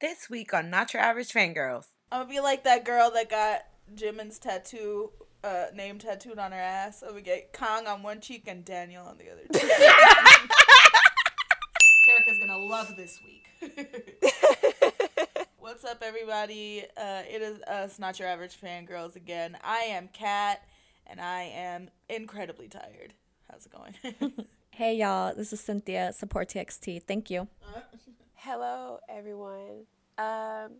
This week on Not Your Average Fangirls. I'm gonna be like that girl that got Jimin's tattoo, uh, name tattooed on her ass. I'm gonna get Kang on one cheek and Daniel on the other cheek. Terica's gonna love this week. What's up, everybody? Uh, it is us, Not Your Average Fangirls again. I am Kat, and I am incredibly tired. How's it going? Hey y'all, this is Cynthia, Support TXT. Thank you. Hello, everyone. Um,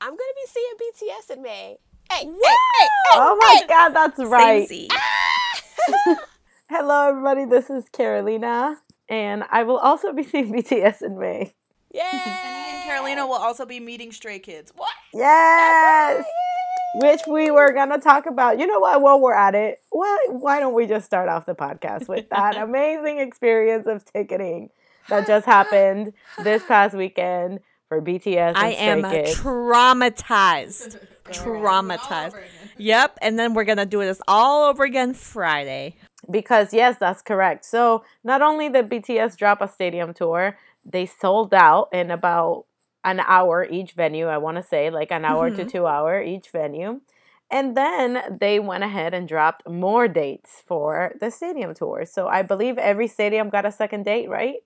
I'm gonna be seeing BTS in May. Hey, hey, hey, hey, Oh my god, that's right. Samesies. Hello, everybody. This is Carolina, and I will also be seeing BTS in May. Yay! and me and Carolina will also be meeting Stray Kids. What? Yes, which we were gonna talk about. You know what? While we're at it, why why don't we just start off the podcast with that amazing experience of ticketing that just happened this past weekend for BTS and I am Kids. traumatized. traumatized. Yep, and then we're gonna do this all over again Friday. Because yes, that's correct. So not only did BTS drop a stadium tour, they sold out in about an hour each venue. I want to say like an hour to mm-hmm. two hour each venue. And then they went ahead and dropped more dates for the stadium tour. So I believe every stadium got a second date, right?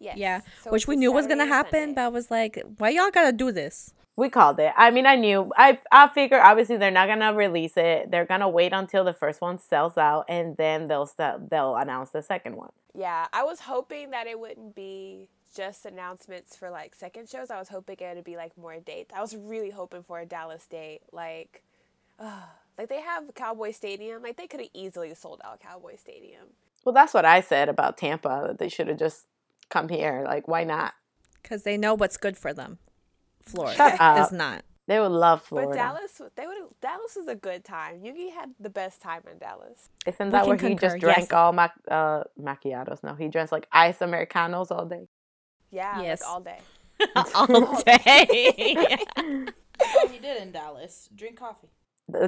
Yes. Yeah, So which we this knew was gonna happen, Sunday. but I was like, why y'all gotta do this? We called it. I mean, I knew. I I figure obviously they're not gonna release it. They're gonna wait until the first one sells out, and then they'll sell, they'll announce the second one. Yeah, I was hoping that it wouldn't be just announcements for like second shows. I was hoping it would be like more dates. I was really hoping for a Dallas date. Like, uh, like they have Cowboy Stadium. Like they could have easily sold out Cowboy Stadium. Well, that's what I said about Tampa. That they should have just come here. Like, why not? Because they know what's good for them. Florida Shut up. is not. They would love Florida. But Dallas, they would. Dallas was a good time. Yoongi had the best time in Dallas. Isn't that can where he concur, just drank yes. all mac- uh, macchiatos? No, he drank like ice americanos all day. Yeah, Yes. like all day. all day. That's all he did in Dallas. Drink coffee.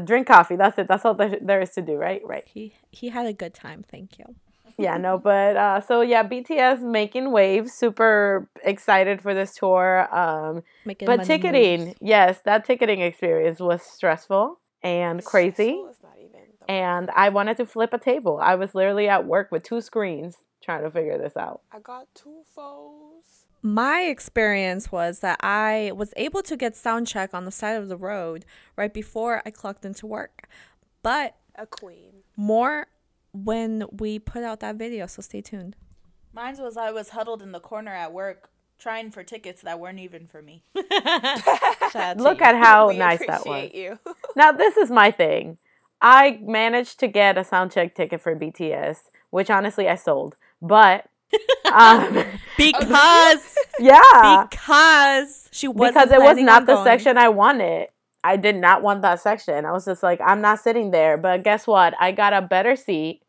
Drink coffee. That's it. That's all there, there is to do, right? Right. he he had a good time. Thank you. Yeah, no, but uh, so yeah, BTS making waves. Super excited for this tour. Um, Making but ticketing, moves. yes, that ticketing experience was stressful and crazy. Stressful is not even the word. And I wanted to flip a table. I was literally at work with two screens trying to figure this out. I got two phones. My experience was that I was able to get sound check on the side of the road right before I clocked into work. But A queen. more when we put out that video, so stay tuned. Mine was I was huddled in the corner at work trying for tickets that weren't even for me. Look at how we nice that was. you. Now, this is my thing. I managed to get a soundcheck ticket for BTS, which honestly I sold. But um, Because yeah, because she wasn't because it was not the going. section I wanted. I did not want that section. I was just like, I'm not sitting there. But guess what? I got a better seat.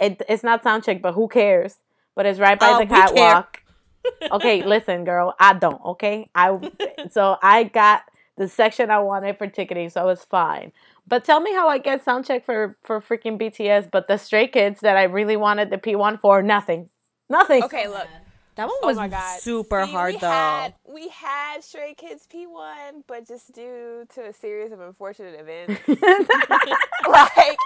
It, it's not soundcheck, but who cares? But it's right by Oh, the catwalk. okay, listen, girl, I don't. Okay, I so I got the section I wanted for ticketing, so I was fine. But tell me how I get soundcheck for for freaking BTS, but the Stray Kids that I really wanted the P1 for, nothing, nothing. Okay, look. That one was my god. super See, hard we though. Had, we had Stray Kids P1, but just due to a series of unfortunate events, like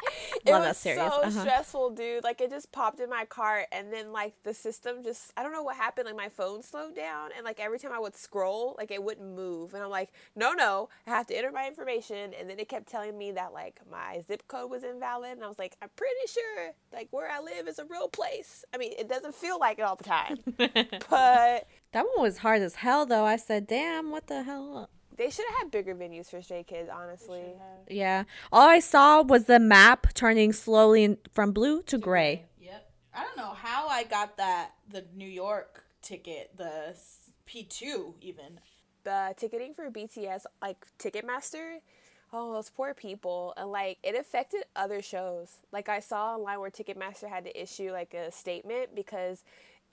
it Love was so uh-huh. stressful, dude. Like it just popped in my cart, and then like the system just I don't know what happened. Like my phone slowed down, and like every time I would scroll, like it wouldn't move, and I'm like, no, no, I have to enter my information, and then it kept telling me that like my zip code was invalid, and I was like, I'm pretty sure like where I live is a real place. I mean, it doesn't feel like it all the time, but. That one was hard as hell though. I said, "Damn, what the hell?" They should have had bigger venues for Stray Kids, honestly. Yeah. All I saw was the map turning slowly in- from blue to gray. Yep. I don't know how I got that the New York ticket, the P two even. The ticketing for BTS, like Ticketmaster, oh, those poor people. And like it affected other shows. Like I saw online where Ticketmaster had to issue like a statement because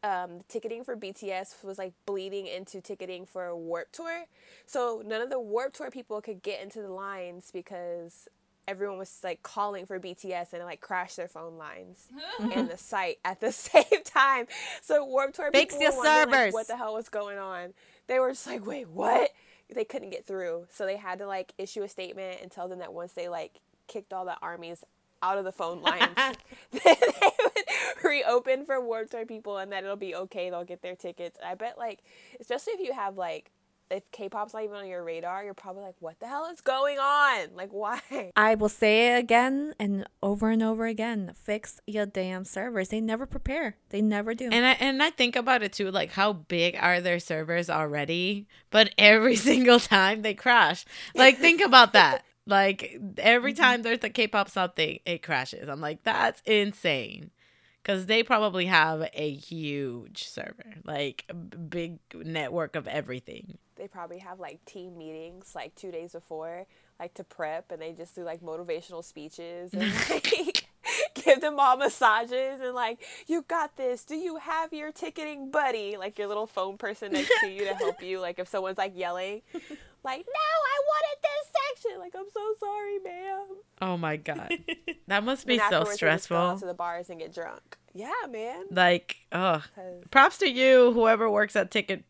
um, ticketing for BTS was like bleeding into ticketing for a Warped Tour. So none of the Warped Tour people could get into the lines because everyone was like calling for BTS and like crashed their phone lines and the site at the same time. So Warped Tour Fix people your wondering, like, what the hell was going on? They were just like, wait, what? they couldn't get through, so they had to like issue a statement and tell them that once they like kicked all the armies out of the phone lines, then they reopen for Warped Tour people, and that it'll be okay. They'll get their tickets. I bet like, especially if you have like. If K-pop's not even on your radar, you're probably like, "What the hell is going on? Like, why?" I will say it again and over and over again. Fix your damn servers. They never prepare. They never do. And I and I think about it too, like how big are their servers already? But every single time they crash. Like think about that. Like every time there's a K-pop something, it crashes. I'm like, that's insane. Cause they probably have a huge server, like big network of everything. they probably have like team meetings like two days before like to prep and they just do like motivational speeches and like give them all massages and like you got this. Do you have your ticketing buddy? Like your little phone person next to you to help you like if someone's like yelling like no i wanted this section like i'm so sorry ma'am Oh my god, that must be so stressful. to the bars and get drunk yeah man Like, oh, props to you, whoever works at ticket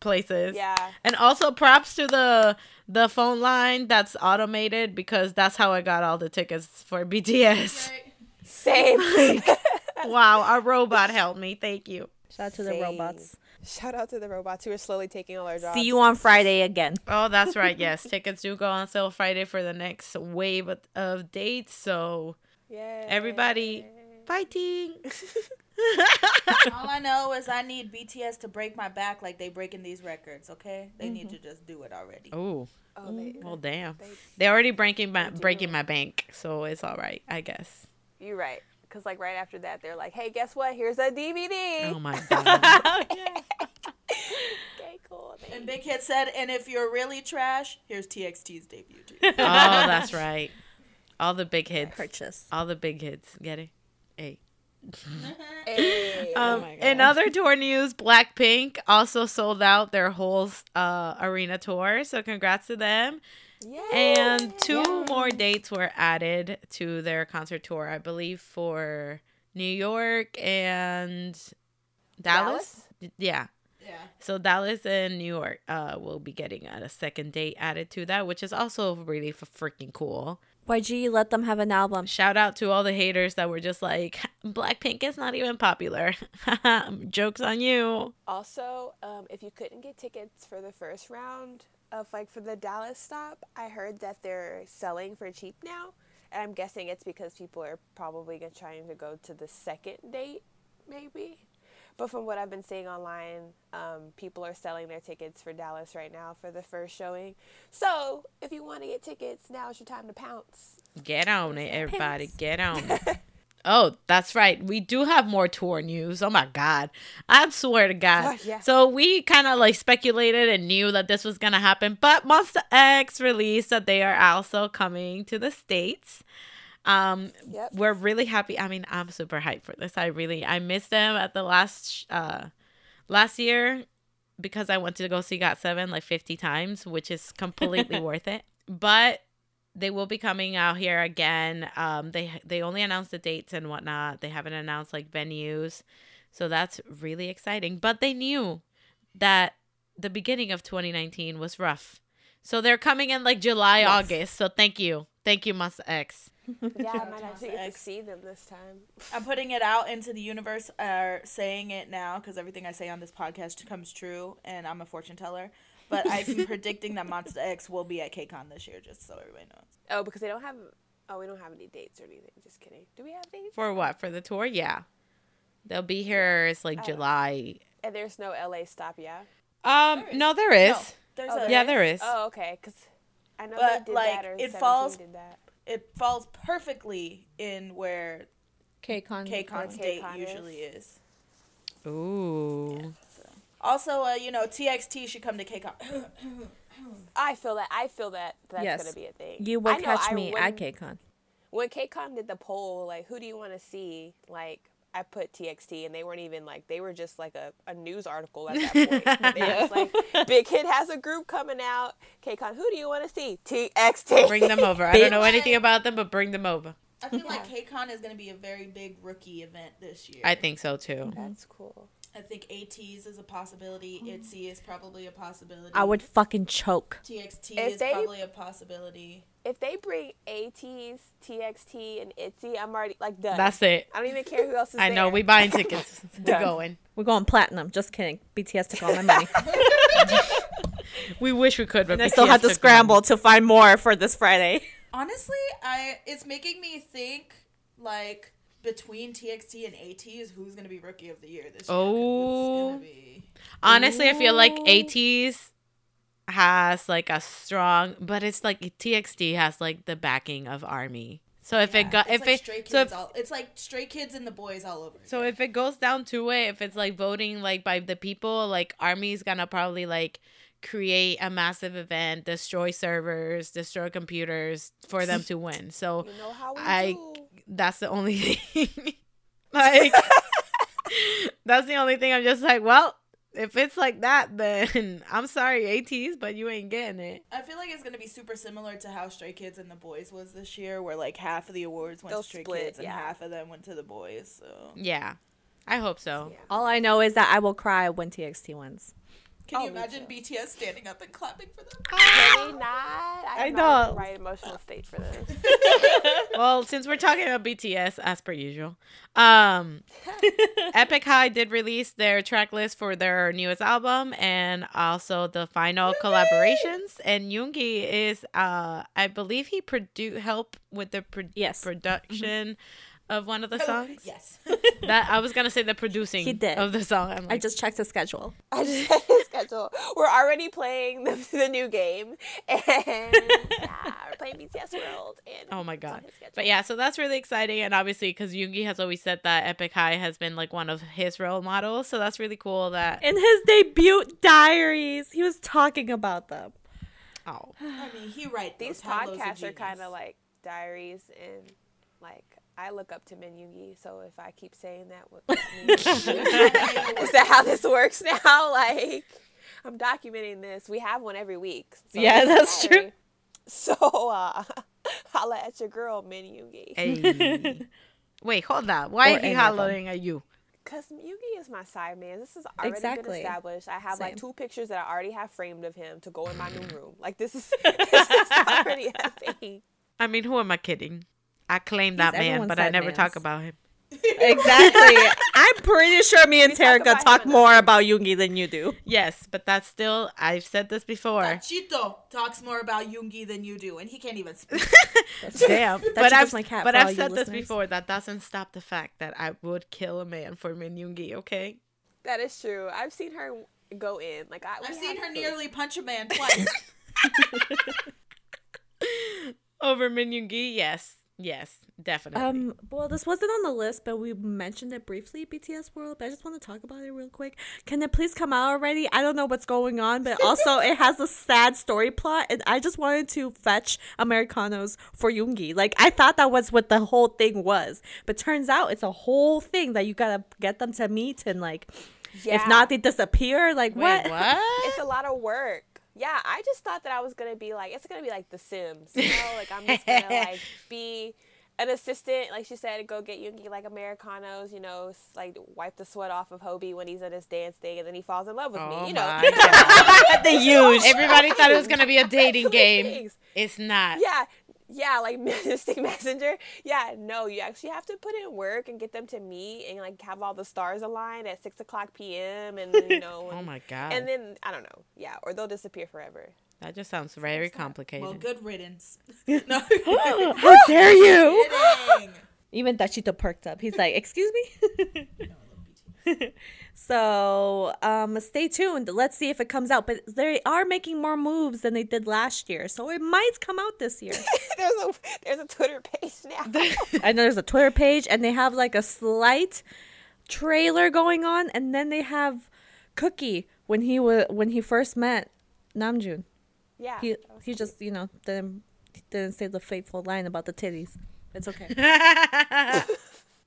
places. yeah And also props to the the phone line that's automated because that's how I got all the tickets for BTS. same wow, a robot helped me. Thank you. Shout out to the robots. Shout out to the robots who are slowly taking all our jobs See you on Friday again. Oh, that's right. Yes, tickets do go on sale Friday for the next wave of- of dates. So yeah everybody fighting. All I know is I need BTS to break my back like they breaking these records. Okay, they need mm-hmm. to just do it already. oh, oh they, well, damn. they They already breaking my breaking my bank, so it's all right, I guess. You're right. Because, like, right after that, they're like, hey, guess what? Here's a DVD. Oh my god. Okay, cool. thanks. And Big Hit said, and if you're really trash, here's TXT's debut too. oh, that's right. All the big hits. Purchase. All the big hits. Get it? Hey. Hey. Um, my in other tour news, Blackpink also sold out their whole uh, arena tour. So congrats to them. Yay. And two more dates were added to their concert tour, I believe, for New York and Dallas. Yeah. yeah. So Dallas and New York uh, will be getting a second date added to that, which is also really f- freaking cool. YG, let them have an album. Shout out to all the haters that were just like, Blackpink is not even popular. Jokes on you. Also, um, if you couldn't get tickets for the first round of, like, for the Dallas stop, I heard that they're selling for cheap now. And I'm guessing it's because people are probably trying to go to the second date, maybe. But from what I've been seeing online, um, people are selling their tickets for Dallas right now for the first showing. So if you want to get tickets, now, now's your time to pounce. Get on it, everybody. Pants. Get on it. Oh, that's right. We do have more tour news. Oh my god. I swear to God. Oh, yeah. So we kind of like speculated and knew that this was going to happen, but Monsta X released that they are also coming to the States. Um Yep. we're really happy. I mean, I'm super hyped for this. I really I missed them at the last uh last year because I went to go see Got 7 like 50 times, which is completely worth it. But they will be coming out here again. Um, they they only announced the dates and whatnot. They haven't announced like venues, so that's really exciting. But they knew that the beginning of 2019 was rough, so they're coming in like July, Yes. August. So thank you, thank you, Monsta X. Yeah, I might actually Monsta get to see them this time. I'm putting it out into the universe, or saying it now, because everything I say on this podcast comes true, and I'm a fortune teller. But I'm predicting that Monsta X will be at KCON this year, just so everybody knows. Oh, because they don't have. Oh, we don't have any dates or anything. Just kidding. Do we have dates? For what? For the tour? Yeah, they'll be here. It's like I don't- July. And there's no LA stop, yeah. Um, There is. no, there is. No, there's Oh, a, Yeah, there is. Oh, okay. Because I know But, they did like, that or it falls- Did that. It falls perfectly in where KCON. KCON's Where date KCON usually is. Ooh. Also, uh, you know, TXT should come to KCON. I feel that. I feel that that's Yes. gonna be a thing. You will know catch I- me when, at KCON. When KCON did the poll, like, who do you want to see? Like, I put TXT, and they weren't even like they were just like a, a news article at that point. But they were just like, Big Hit has a group coming out. KCON, who do you want to see? TXT. Bring them over. I don't know anything about them, but bring them over. I feel like KCON is going to be a very big rookie event this year. I think so too. That's cool. I think ATEEZ is a possibility. Mm-hmm. ITZY is probably a possibility. I would fucking choke. TXT If is they- probably a possibility. If they bring ATEEZ, TXT, and ITZY, I'm already like done. That's it. I don't even care who else is I know. there. We buying tickets. We're going. We're going platinum. Just kidding. BTS took all my money. We wish we could, but and I still had to BTS took scramble to find more for this Friday. Honestly, I it's making me think like between TXT and ATEEZ who's gonna be rookie of the year this year? 'cause Oh. it's gonna be. Honestly, I feel like ATEEZ has like a strong, but it's like TXT has like the backing of Army. So if it got if like it stray so if, all, it's like stray kids and the Boyz all over. so if it goes down to it, if it's like voting like by the people, like Army's gonna probably like create a massive event, destroy servers, destroy computers for them to win. So You know how we I do. That's the only thing. like that's the only thing. I'm just like, well, if it's like that, then I'm sorry, ATEEZ, but you ain't getting it. I feel like it's gonna be super similar to how Stray Kids and the Boyz was this year, where like half of the awards went They'll to Stray split, Kids and yeah. half of them went to the Boyz. So Yeah, I hope so. Yeah. All I know is that I will cry when TXT wins. Can Oh, you imagine too. BTS standing up and clapping for them? Can we not? I, I am not in know. the right emotional state for this. Well, since we're talking about BTS, as per usual, um, Epik High did release their track list for their newest album and also the final collaborations. And Yoongi is, uh, I believe he produ- helped with the pro- Yes. production of one of the songs. yes. That I was gonna say the producing He did. of the song. I'm I just checked the schedule. I just had his schedule. We're already playing the, the new game, and yeah, we're playing BTS World. And Oh my god! But yeah, so that's really exciting, and obviously because Yoongi has always said that Epik High has been like one of his role models, so that's really cool. That In his debut diaries, he was talking about them. oh, I mean, he right. these podcasts are kind of like diaries, and like I look up to Min Yoongi. So if I keep saying that, what is that how this works now? Like I'm documenting this. We have one every week. So Yeah, it's a that's true. So uh, holla at your girl, Min Yoongi. Hey. Wait, hold on. Why Or are he any of them. hollering at you? Cause Yoongi is my side man. This is already Exactly. been established. I have like two pictures that I already have framed of him to go in my new room. Like this is, this is already a thing. I mean, who am I kidding? I claim that man, but I side never talk about him. Exactly. I'm pretty sure me and Terika talk talk more about Yoongi than you do. Yes, but that's still. I've said this before. Chito talks more about Yoongi than you do, and he can't even speak. Damn. That's but I've, my cat but I've you said this before. That doesn't stop the fact that I would kill a man for Min Yoongi. Okay. That is true. I've seen her go in. Like I I've seen her to- nearly punch a man twice. Over Min Yoongi, yes, yes, definitely. Um, well, this wasn't on the list, but we mentioned it briefly, BTS World. But I just want to talk about it real quick. Can it please come out already? I don't know what's going on, but also it has a sad story plot, and I just wanted to fetch Americanos for Yoongi. Like I thought that was what the whole thing was, but turns out it's a whole thing that you gotta get them to meet, and like Yeah. if not, they disappear. Like Wait, what? what? It's a lot of work. Yeah, I just thought that I was gonna be like it's gonna be like The Sims, you know, like I'm just gonna like be an assistant, like she said, go get Yoongi like Americanos, you know, like wipe the sweat off of Hobi when he's at his dance thing, and then he falls in love with Oh me, you know. the huge. Everybody thought it was gonna be a dating game. It's not. Yeah, yeah, like Mystic Messenger. Yeah, no, you actually have to put in work and get them to meet and like have all the stars aligned at six o'clock p.m. and you know. Oh my god. And then I don't know, yeah, or they'll disappear forever. That just sounds very complicated. well, good riddance. no. How dare you? Even Dachito perked up. He's like, "Excuse me." so, um, stay tuned. Let's see if it comes out. But they are making more moves than they did last year, so it might come out this year. there's a there's a Twitter page now. I know there's a Twitter page, and they have like a slight trailer going on, and then they have Kookie when he was when he first met Namjoon. Yeah. He that was he just you know didn't didn't say the fateful line about the titties. It's okay.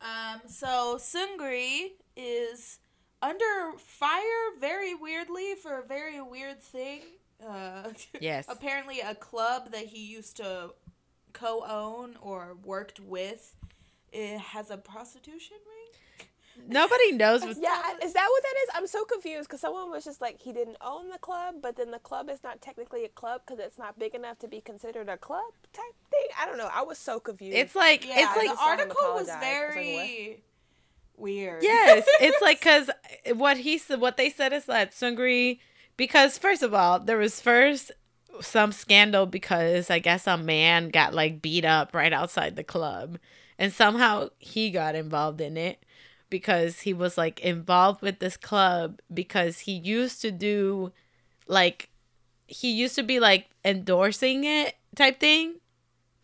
Um, so Seungri is under fire very weirdly for a very weird thing. Uh, Yes. apparently, a club that he used to co-own or worked with it has a prostitution ring. Nobody knows what. Yeah, I- is that what that is? I'm so confused because someone was just like he didn't own the club, but then the club is not technically a club because it's not big enough to be considered a club type thing. I don't know. I was so confused. It's like Yeah, it's like the article was apologize. I was like, very weird. yes, it's like because what he said, what they said is that Seungri, because first of all, there was first some scandal because I guess a man got like beat up right outside the club, and somehow he got involved in it because he was like involved with this club because he used to do like he used to be like endorsing it type thing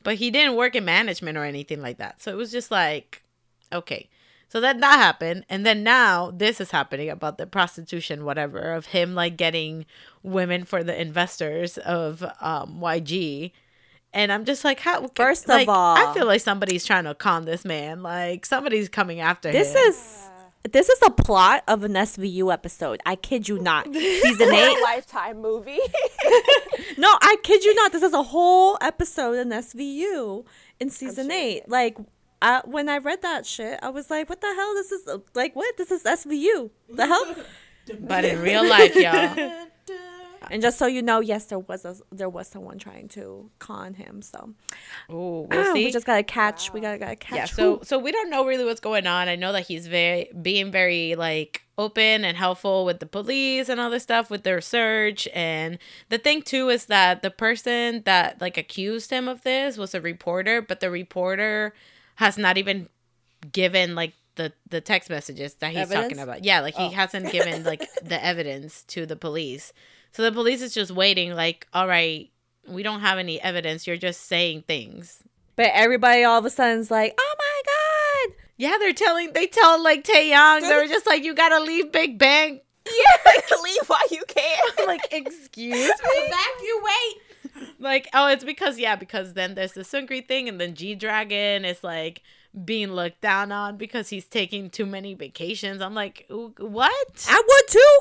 but he didn't work in management or anything like that. So it was just like okay. So that that happened and then now this is happening about the prostitution whatever of him like getting women for the investors of um yg and i'm just like how First of all, i feel like somebody's trying to con this man like somebody's coming after This him is this is a plot of an SVU episode. I kid you not. Season a eight. lifetime movie. No, I kid you not. This is a whole episode in SVU in season sure eight. Like, I, when I read that shit, I was like, "What the hell? This is like what? This is SVU. The hell?" but in real life y'all And just so you know, yes, there was a there was someone trying to con him. So Ooh, we'll we just gotta catch. We gotta gotta catch. yeah so who. so we don't know really what's going on i know that he's very being very like open and helpful with the police and all this stuff with their search and the thing too is that the person that like accused him of this was a reporter but the reporter has not even given like the the text messages that he's talking about yeah like he oh. hasn't given like the evidence to the police so the police is just waiting like all right we don't have any evidence you're just saying things But everybody all of a sudden's like, "Oh my god!" Yeah, they're telling they tell like Taeyang, they're just like, you gotta leave Big Bang. yeah, leave while you can. I'm like, excuse me? Back you wait. Like, oh, it's because yeah, because then there's the Seungri thing, and then G Dragon is like being looked down on because he's taking too many vacations. I'm like, what? I would too.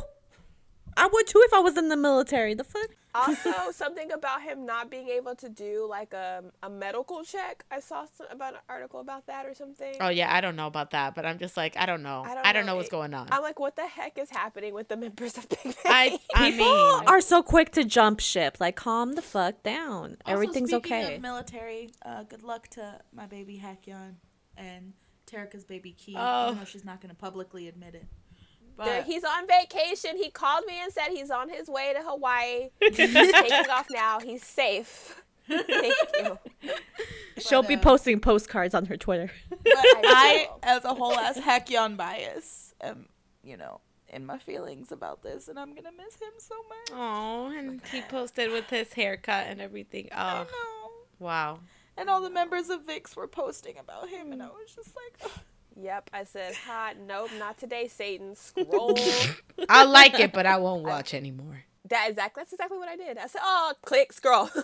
I would too if I was in the military. The fuck? also, something about him not being able to do like a, a medical check. I saw some, about an article about that or something. Oh yeah, I don't know about that, but I'm just like, I don't know. I don't, know. what's going on. I'm like, what the heck is happening with the members of Big Bang? I I People mean, are so quick to jump ship. Like, calm the fuck down. Also, Everything's okay. Of military. Uh, good luck to my baby Hakyeon and Terika's baby Key. Oh. Even though she's not going to publicly admit it. There- But he's on vacation. He called me and said he's on his way to Hawaii. He's taking off now. He's safe. Thank you. She'll be uh, posting postcards on her Twitter. but I, will. as a whole ass Hakyeon bias, am you know in my feelings about this, and I'm gonna miss him so much. oh, and he posted with his haircut and everything. I Oh, know. wow. And all the members of VIXX were posting about him, and I was just like, ugh. Yep, I said, hot. Nope, not today, Satan. Scroll. I like it, but I won't watch anymore. that exactly. That's exactly what I did. I said, oh, click, scroll.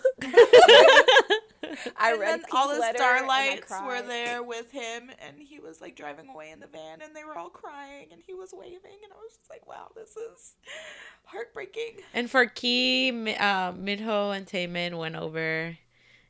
I and read all the Pete's letter starlights were there with him, and he was like driving away in the van, and they were all crying, and he was waving, and I was just like, wow, this is heartbreaking. And for Key, Mi- uh, Minho and Taemin went over,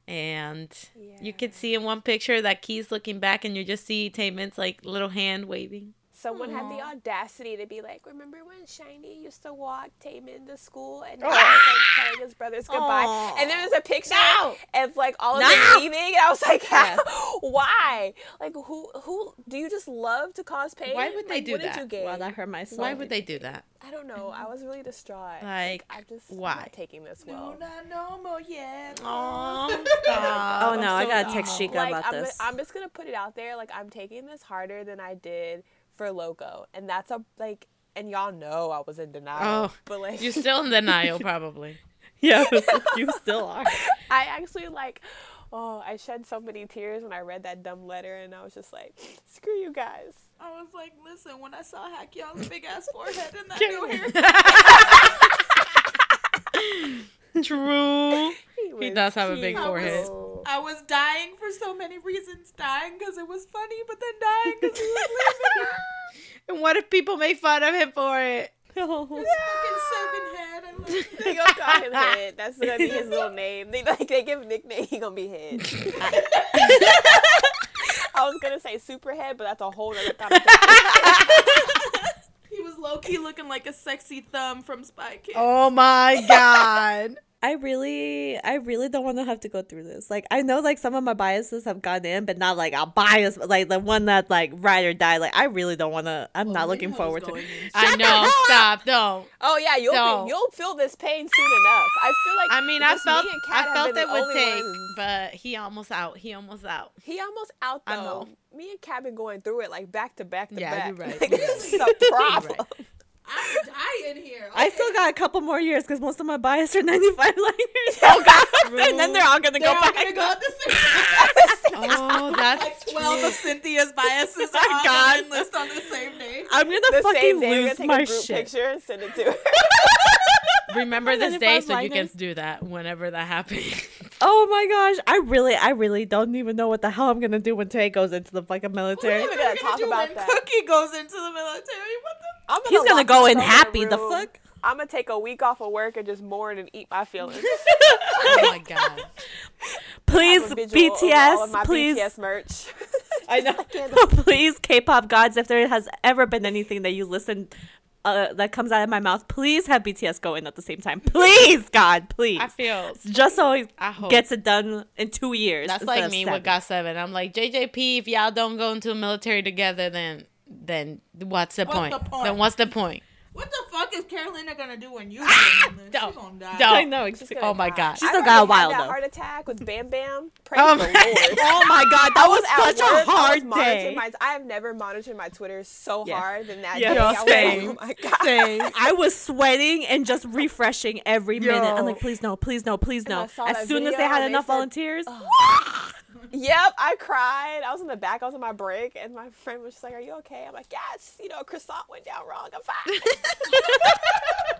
and you could see in one picture that Key's looking back, and you just see Taemin's like little hand waving. Someone had the audacity to be like, "Remember when SHINee used to walk Taemin to school and he was like telling his brothers goodbye?" Aw. And there was a picture No. of like all of No. them leaving, and I was like, Yeah. "Why? Like, who? Who? Do you just love to cause pain? Why would they Like, do that? Did you gain? Wow, that hurt my soul. Why would they do that? I don't know. I was really distraught. Like, I just I'm why? not taking this No, well. not no more yet. Oh, Oh no, I gotta text Chica like about I'm, this. I'm just gonna put it out there. Like I'm taking this harder than I did for Loco, and that's a like. And y'all know I was in denial. Oh, but like You're still in denial, probably. yeah, you still are. I actually like, oh, I shed so many tears when I read that dumb letter, and I was just like, screw you guys. I was like, listen, when I saw Hakyeon's big ass forehead and that new away. hair, True. He was does have a big cute. forehead. I was dying for so many reasons. Dying because it was funny, but then dying because he was leaving. And what if people make fun of him for it? His Fucking seven head. I love it. They gonna call him Head. That's gonna be his little name. They like they give a nickname. He gonna be Head. I was gonna say Superhead, but that's a whole other conversation. He was low key looking like a sexy thumb from Spy Kids. Oh my god. I really, I really don't want to have to go through this. Like, I know, like some of my biases have gone in, but not like a bias, but like the one that like ride or die. Like, I really don't want to. I'm not looking forward to. It. I know. Stop. Don't. Oh yeah, you'll No. be, you'll feel this pain soon enough. I feel like I mean, I just felt me I felt it would take, ones- but he almost out. He almost out. He almost out I though. know. Me and Kat been going through it like back to back to Yeah, back. you're right, Like, you're this right. is a problem. I'm dying here. I still got a couple more years because most of my bias are 95 liners. Oh god, and then they're all gonna They're go all back. gonna go at the same Oh, that's Like 12 of Cynthia's biases are Oh, on God. the list on the same day. I'm gonna The fucking same day, we're gonna lose take my a group shit. picture and send it to her. Remember this day so you can do that whenever that happens. Oh my gosh, I really, I really don't even know what the hell I'm gonna do when Tay goes into the fucking military. even gonna What are talk do about when that. Kookie goes into the military. What the? I'm He's gonna go in happy. The room. fuck? I'm gonna take a week off of work and just mourn and eat my feelings. oh my god. Please, Have a visual of all of BTS, my please. BTS merch. I know. please, K-pop gods, if there has ever been anything that you listen uh, that comes out of my mouth, please have BTS go in at the same time. Please, God, please. I feel Just so he I hope. gets it done in two years. that's like me seven. with Got Seven. I'm like JJP. If y'all don't go into the military together, then then what's the What's point? the point? Then what's the point? What the fuck is Carolina gonna do when you ah! get in this? She's Don't. gonna die. Don't. I know. Exactly. Oh my. God. She still got a had while, that though. Heart attack with Bam Bam. Praise Oh the my- Lord. Oh my God, that I was, such a work, I hard was day. My, I have never monitored my Twitter so Yeah. hard than that Yeah, day. I was same. like, oh my god. Same. I was sweating and just refreshing every minute. I'm like, please no, please no, please no. As that soon as they had and they enough said- volunteers, Yep, I cried. I was in the back. I was on my break, and my friend was just like, "Are you okay?" I'm like, "Yes." You know, a croissant went down wrong. I'm fine.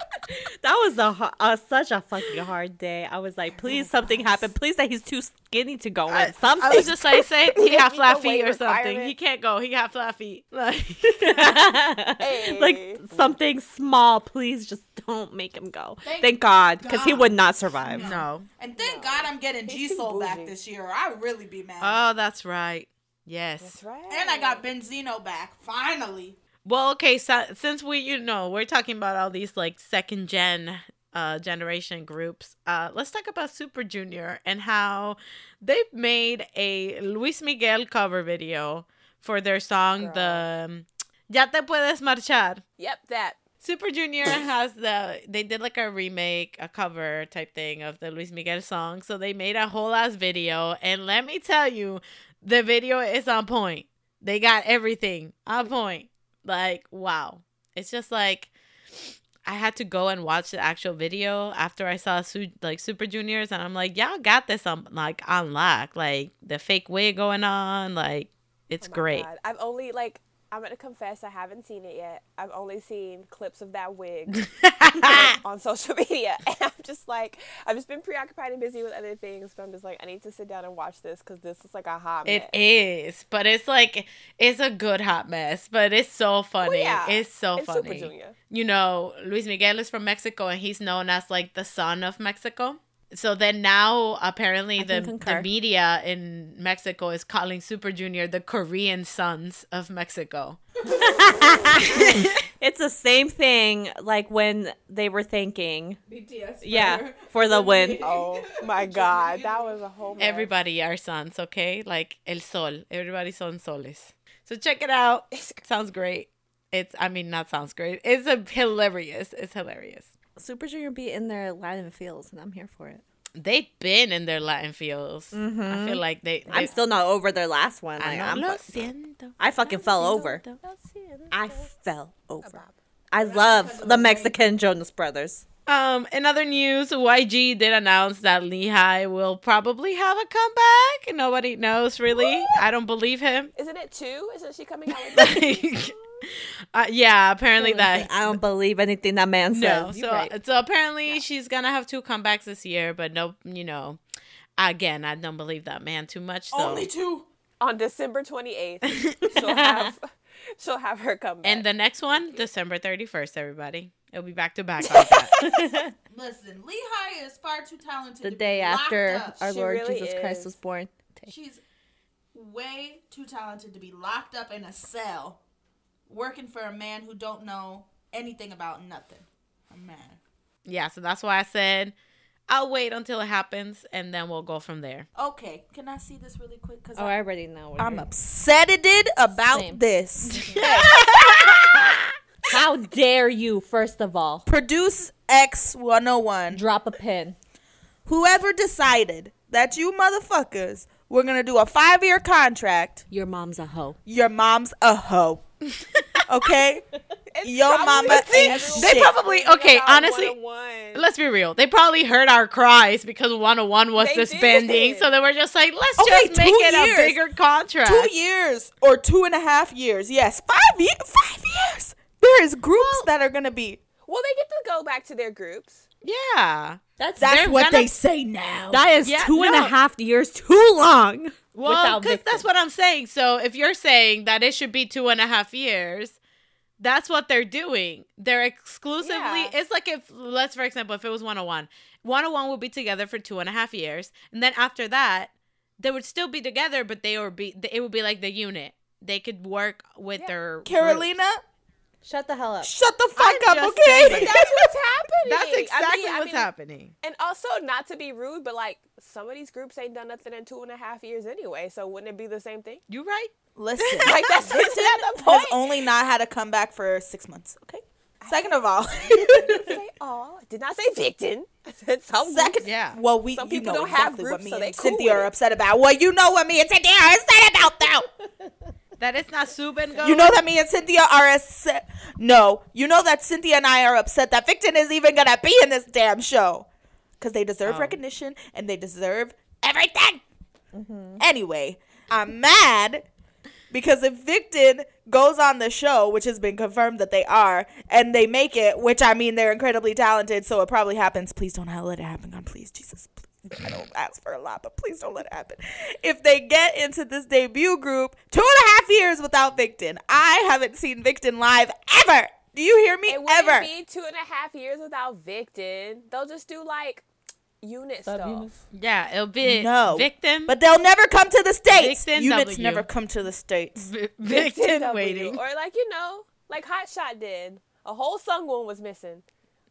that was a, ho- uh, such a fucking hard day. I was like, please something happen. Please that he's too skinny to go in. Something. I was just like, say he Meet have the flat feet or something. He can't go. He got flat feet. Like, like something small. Please just don't make him go. Thank, Thank God, because he would not survive. no. And thank God I'm getting G He's too Soul back this year. I'd really be mad. Oh, that's right. Yes. That's right. and I got Benzino back. Finally. Well, okay. So since we, you know, we're talking about all these like second gen uh generation groups, uh, let's talk about Super Junior and how they've made a Luis Miguel cover video for their song the um, "Ya te puedes marchar." Yep, that. Super Junior has the they did like a remake, a cover type thing of the Luis Miguel song. So they made a whole ass video and let me tell you, the video is on point. They got everything on point. Like, wow. It's just like I had to go and watch the actual video after I saw Su- like Super Juniors and I'm like, y'all got this on like on lock. Like the fake wig going on, like it's Oh great. God. I've only like. I'm gonna confess I haven't seen it yet. I've only seen clips of that wig on social media, and I'm just like, I've just been preoccupied and busy with other things. But I'm just like, I need to sit down and watch this because this is like a hot mess. It is, but it's like it's a good hot mess, but it's so funny. yeah. It's so It's funny. Super Junior. You know, Luis Miguel is from Mexico and he's known as like the son of Mexico. So then now apparently I the, the media in Mexico is calling Super Junior the Korean sons of Mexico. It's the same thing like when they were thanking, BTS. yeah, for the win. Oh my god, that was a whole. Mess. Everybody are sons, okay? Like El Sol. Everybody son soles. So check it out. Sounds great. It's I mean not sounds great. It's a hilarious. It's hilarious. Super Junior be in their Latin feels, and I'm here for it. They've been in their Latin feels. I feel like they. they I'm still not over their last one. I, like, I'm, Lo fu- siento. I fucking fell over. Siento. I fell over. I love the Mexican Jonas Brothers. Um, in other news, YG did announce that Lee Hi will probably have a comeback. Nobody knows really. I don't believe him. Isn't it two? Isn't she coming out with? uh, yeah, apparently that. I don't believe anything that man No, says. so right. so apparently she's gonna have two comebacks this year, but no, you know, again, I don't believe that man too much. Though. Only two. on December 28th, she'll have she'll have her come back. and the next one, December thirty first. Everybody, it'll be back to back like that. Listen, Lee Hi is far too talented. the to day locked after up. our She Lord really Jesus Christ was born. She's way too talented to be locked up in a cell working for a man who don't know anything about nothing. A man. Yeah, so that's why I said I'll wait until it happens and then we'll go from there. Okay, can I see this really quick? Cause Oh, I already know. what I'm you're- upsetted about Same. this. How dare you? First of all, Produce X 101. drop a pin. Whoever decided that you motherfuckers were gonna do a five year contract, Your mom's a hoe. your mom's a hoe. Okay? It's Yo probably mama because ain't everyone shit. They probably okay, honestly. Let's be real. They probably heard our cries because 101 was They suspending. did. So they were just like, let's Okay, just make two it years. a bigger contract. Two years or two and a half years. Yes, five years. Five years. There is groups that are gonna be. Well, they get to go back to their groups. Yeah. That's That's They're what gonna- they say now. that is Yeah, two and a no. half years too long. Well, because that's what I'm saying. So if you're saying that it should be two and a half years, that's what they're doing. They're exclusively. Yeah. It's like if, let's for example, if it was 101, 101 would be together for two and a half years, and then after that, they would still be together, but they would be. It would be like the unit. They could work with Yeah. their Carolina, Shut the hell up. shut the fuck I'm up, okay? saying. That's what's happening. That's I exactly mean- I what's mean, happening. And also, not to be rude, but like some of these groups ain't done nothing in two and a half years anyway. So wouldn't it be the same thing? You right? Listen, Like that's isn't that the has only not had a comeback for six months. Okay. Second of all, say all. I did not say victim. I said some second. Yeah. Well, we Some you people know don't have exactly what groups, me so they and cool Cynthia with are it. upset about. Well, you know what me and Cynthia are upset about, though. That it's not Subin going. You know that me and Cynthia are upset. No, you know that Cynthia and I are upset that Victon is even gonna be in this damn show because they deserve Oh. recognition and they deserve everything. Mm-hmm. Anyway, I'm mad because if Victon goes on the show, which has been confirmed that they are, and they make it, which I mean they're incredibly talented, so it probably happens. Please don't let it happen, God, please, Jesus. Please. I don't ask for a lot, but please don't let it happen. If they get into this debut group, two and a half years without Victon, I haven't seen Victon live ever. Do you hear me? It wouldn't Ever. be two and a half years without Victon. They'll just do like unit Sub-units. stuff. Yeah, it'll be No. Victon, But they'll never come to the states. Victon Units W. never come to the states. vi- Victon W. waiting. Or like you know, like Hot Shot did. A whole Sungwoon was missing.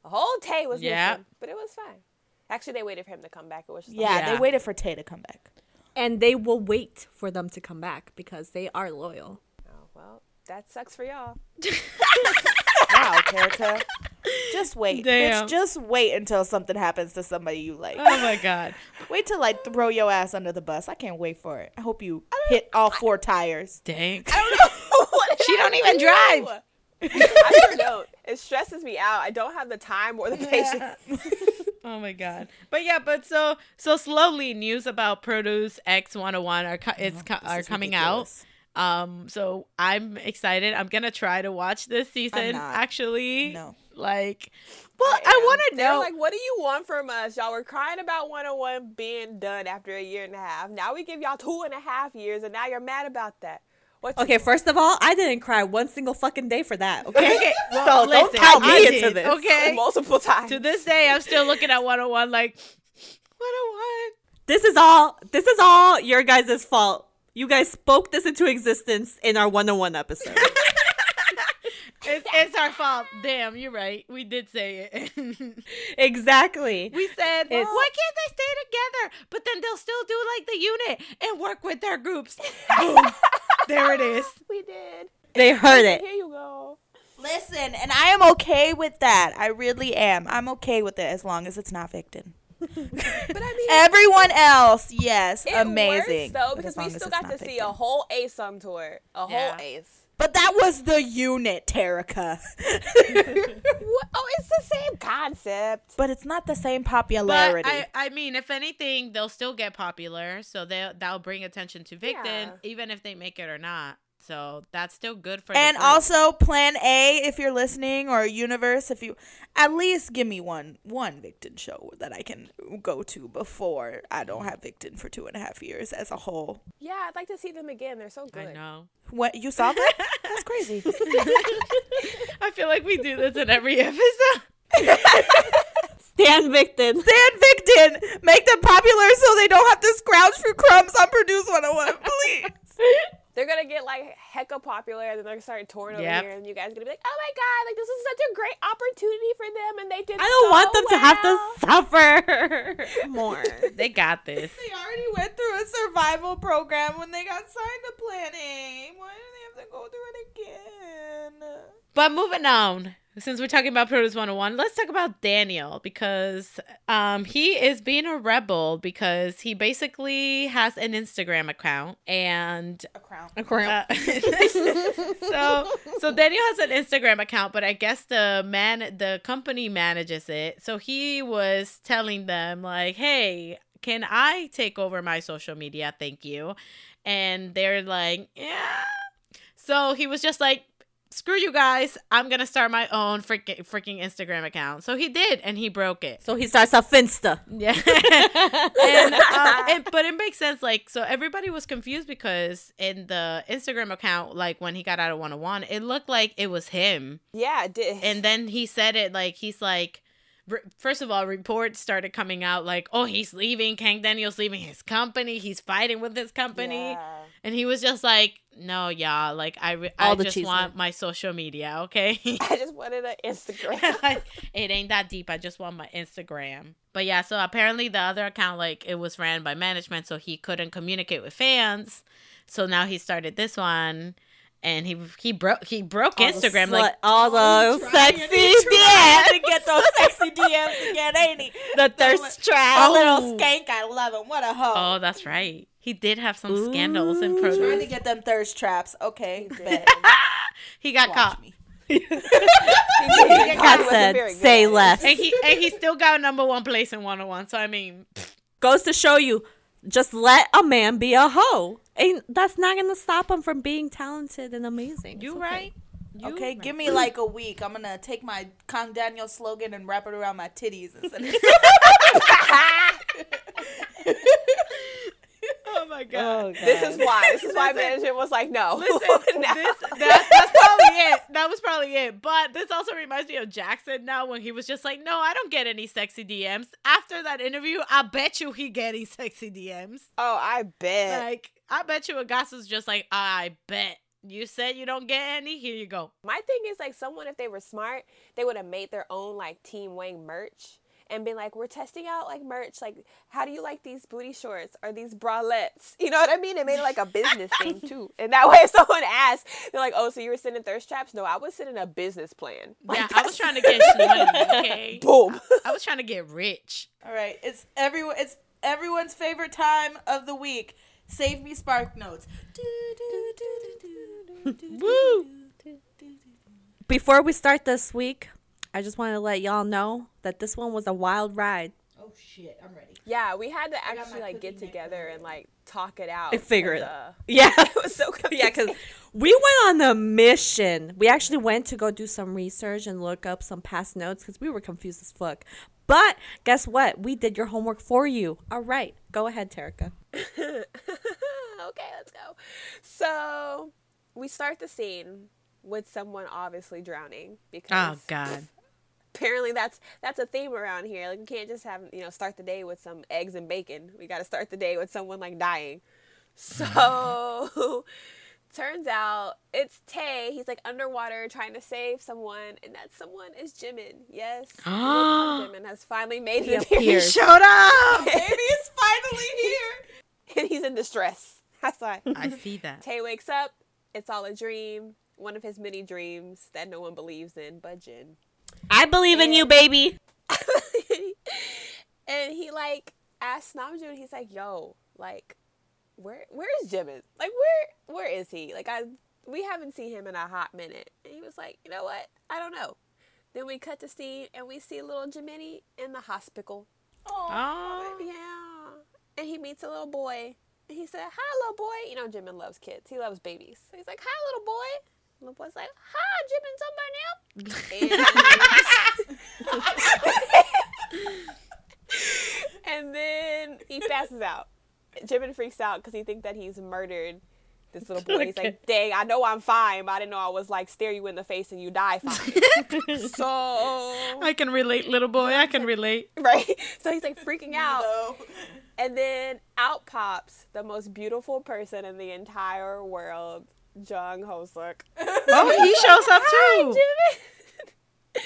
A whole Tay was Yeah. missing. But it was fine. Actually, they waited for him to come back. It was just Yeah, Yeah. they waited for Tay to come back. And they will wait for them to come back because they are loyal. oh, well, that sucks for y'all. Wow, Erica. Just wait. Damn. Bitch, just wait until something happens to somebody you like. Oh my god. Wait till I throw your ass under the bus. I can't wait for it. I hope you hit all four tires. Dang. What did She don't even do? drive. I don't. know. It stresses me out. I don't have the time or the patience. Oh my god. But yeah, but so so slowly news about Produce X 101 are co- it's co- This are coming ridiculous. out. Um so I'm excited. I'm going to try to watch this season actually. No. Like well, I, am. want to know like, what do you want from us? Y'all were crying about 101 being done after a year and a half. Now we give y'all two and a half years, and now you're mad about that. What? Okay, first of all, I didn't cry one single fucking day for that. Okay, Okay, so well, don't listen, count I me did, into this. Okay. multiple times. To this day I'm still looking at 101 like 101. This is all. This is all your guys' fault. You guys spoke this into existence in our 101 episode. It's, it's our fault. Damn, you're right. We did say it. exactly. We said, It's- why can't they stay together? But then they'll still do like the unit and work with their groups. Boom. there it is. we did. They heard it. Here you go. Listen, and I am okay with that. I really am. I'm okay with it as long as it's not Victon. But I mean, Everyone else, yes, it amazing. works, though because we still got not to see a whole Ace on tour, a Yeah. whole Ace. But that was the unit, Terica. Oh, it's the same concept. but it's not the same But popularity. I, I mean, if anything, they'll still get popular. So they'll, that'll bring attention to Victon, Yeah. even if they make it or not. So that's still good for. and the also plan A if you're listening or universe if you at least give me one one Victon show that I can go to before I don't have Victon for two and a half years as a whole. Yeah, I'd like to see them again. They're so good. I know. What you saw that? That's crazy. I feel like we do this in every episode. Stan Victon. Stan Victon, make them popular so they don't have to scrounge for crumbs on Produce 101, please. They're gonna get like hecka popular, and then they're gonna start touring over here, and you guys are gonna be like, "Oh my god, like this is such a great opportunity for them," and they did. I don't so want them to have to suffer more. They got this. They already went through a survival program when they got signed to Plan A. Why do they have to go through it again? But moving on, since we're talking about Produce 101, let's talk about Daniel because um, he is being a rebel because he basically has an Instagram account and A crown. A crown. uh, so so Daniel has an Instagram account, but I guess the man the company manages it. So he was telling them like, "Hey, can I take over my social media? Thank you." And they're like, "Yeah." So he was just like, "Screw you guys! I'm gonna start my own freaking freaking Instagram account." So he did, and he broke it. So he starts a Finsta. Yeah. and, uh, it, but it makes sense. Like, so everybody was confused because in the Instagram account, like when he got out of 101, it looked like it was him. Yeah, it did. And then he said it like, he's like, first of all, reports started coming out like, oh, he's leaving. Kang Daniel's leaving his company. He's fighting with his company. Yeah. And he was just like, no, y'all. Like, I, re- I just want my social media, okay? I just wanted an Instagram. like, it ain't that deep. I just want my Instagram. But yeah, so apparently the other account, like, it was ran by management, so he couldn't communicate with fans. So now he started this one, and he he broke he broke All Instagram. slut- like, all Trying- sexy DMs. to get those sexy DMs again, ain't he? The thirst trap. A Oh. little skank, I love him. What a hoe. oh, that's right. He did have some scandals in Ooh. Trying to get them thirst traps. Okay, bet. He got Watch caught, me. Kat wasn't said, say less. and he and he still got number one place in 101. So I mean, Goes to show you, just let a man be a hoe. And that's not going to stop him from being talented and amazing. you It's right. You Okay, right. give me like a week. I'm gonna take my Kang Daniel slogan and wrap it around my titties and send it. Oh my god. this is why. This is why management was like, no. Listen, No. this, that, that's probably it. That was probably it. But this also reminds me of Jackson now when he was just like, no, I don't get any sexy DMs. After that interview, I bet you he getting sexy DMs. oh, I bet. Like, I bet you Ahgase's just like, I bet. You said you don't get any? Here you go. My thing is like someone if they were smart, they would have made their own like Team Wang merch and been like, we're testing out like merch. Like, how do you like these booty shorts or these bralettes? You know what I mean? It made it like a business thing too. And that way, if someone asks, they're like, oh, so you were sending thirst traps? No, I was sending a business plan. Like, yeah, I was trying to get money, okay? Boom. I was trying to get rich. All right, it's everyone. It's everyone's favorite time of the week. Save me spark notes. Woo! Before we start this week, I just wanted to let y'all know that this one was a wild ride. Oh shit, I'm ready. Yeah, we had to actually like get together and like talk it out. And figure it 'cause, out. uh, Yeah. it was so Yeah, because we went on a mission. We actually went to go do some research and look up some past notes because we were confused as fuck. But guess what? We did your homework for you. All right. Go ahead, Terika. okay, let's go. So we start the scene with someone obviously drowning because Oh, God. Apparently that's that's a theme around here. Like we can't just have you know start the day with some eggs and bacon. We got to start the day with someone like dying. So turns out it's Tay. He's like underwater trying to save someone, and that someone is Jimin. Yes, Jimin has finally made He appearance, appears. Shut up! Baby is finally here. and he's in distress. That's why. I see that. Tay wakes up. It's all a dream. One of his many dreams that no one believes in, but Jin. I believe in you, baby. and he like asks Namjoon, he's like, "Yo, like, where where is Jimin? Like, where where is he? Like, I we haven't seen him in a hot minute." And he was like, "You know what? I don't know." Then we cut to scene and we see little Jiminy in the hospital. Oh. Yeah, and he meets a little boy. And he said, "Hi, little boy." You know, Jimin loves kids. He loves babies. So he's like, "Hi, little boy." Little boy's like, "Hi, Jimin, somebody else." And, eh. and then he passes out. Jimin freaks out because he thinks that he's murdered this little boy. He's like, dang, I know I'm fine, but I didn't know I was like stare you in the face and you die fine. so I can relate, little boy. I can relate. right. So he's like freaking out. No. And then out pops the most beautiful person in the entire world, Jung Hoseok. Oh, he shows up too. Jimin.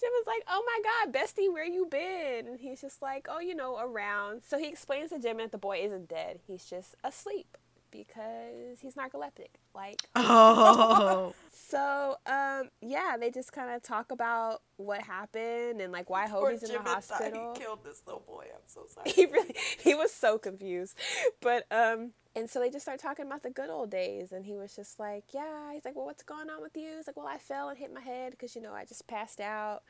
Jimin's like, oh my god, bestie, where you been? And he's just like, oh, you know, around. So he explains to Jimin that the boy isn't dead. He's just asleep because he's narcoleptic. Like, Oh, so, um, yeah, they just kind of talk about what happened and like why Poor Hobi's in the hospital. He killed this little boy. I'm so sorry. he really he was so confused but um and so they just start talking about the good old days and he was just like yeah he's like well what's going on with you? He's like well i fell and hit my head because you know i just passed out.